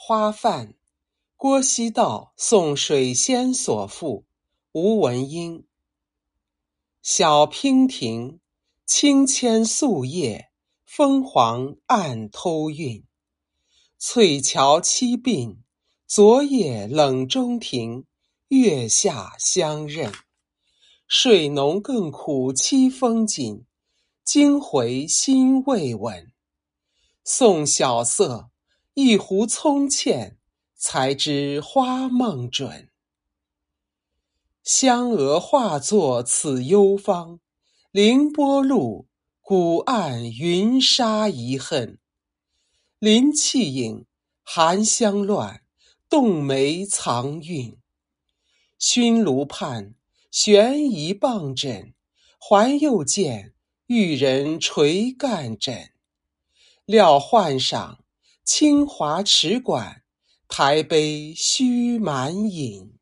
花饭，郭熙道送水仙所赋，吴文英。小娉婷，轻纤素叶，风黄暗偷韵。翠桥七鬓，昨夜冷中庭，月下相认。睡浓更苦凄风紧，惊回心未稳。送晓色，一壶葱茜，才知花梦准。香娥化作此幽芳，凌波路，古岸云沙遗恨。林气影，寒香乱，动梅藏韵。熏炉畔，悬疑傍枕，还又见玉人垂干枕。料换赏，清华池馆，台杯须满饮。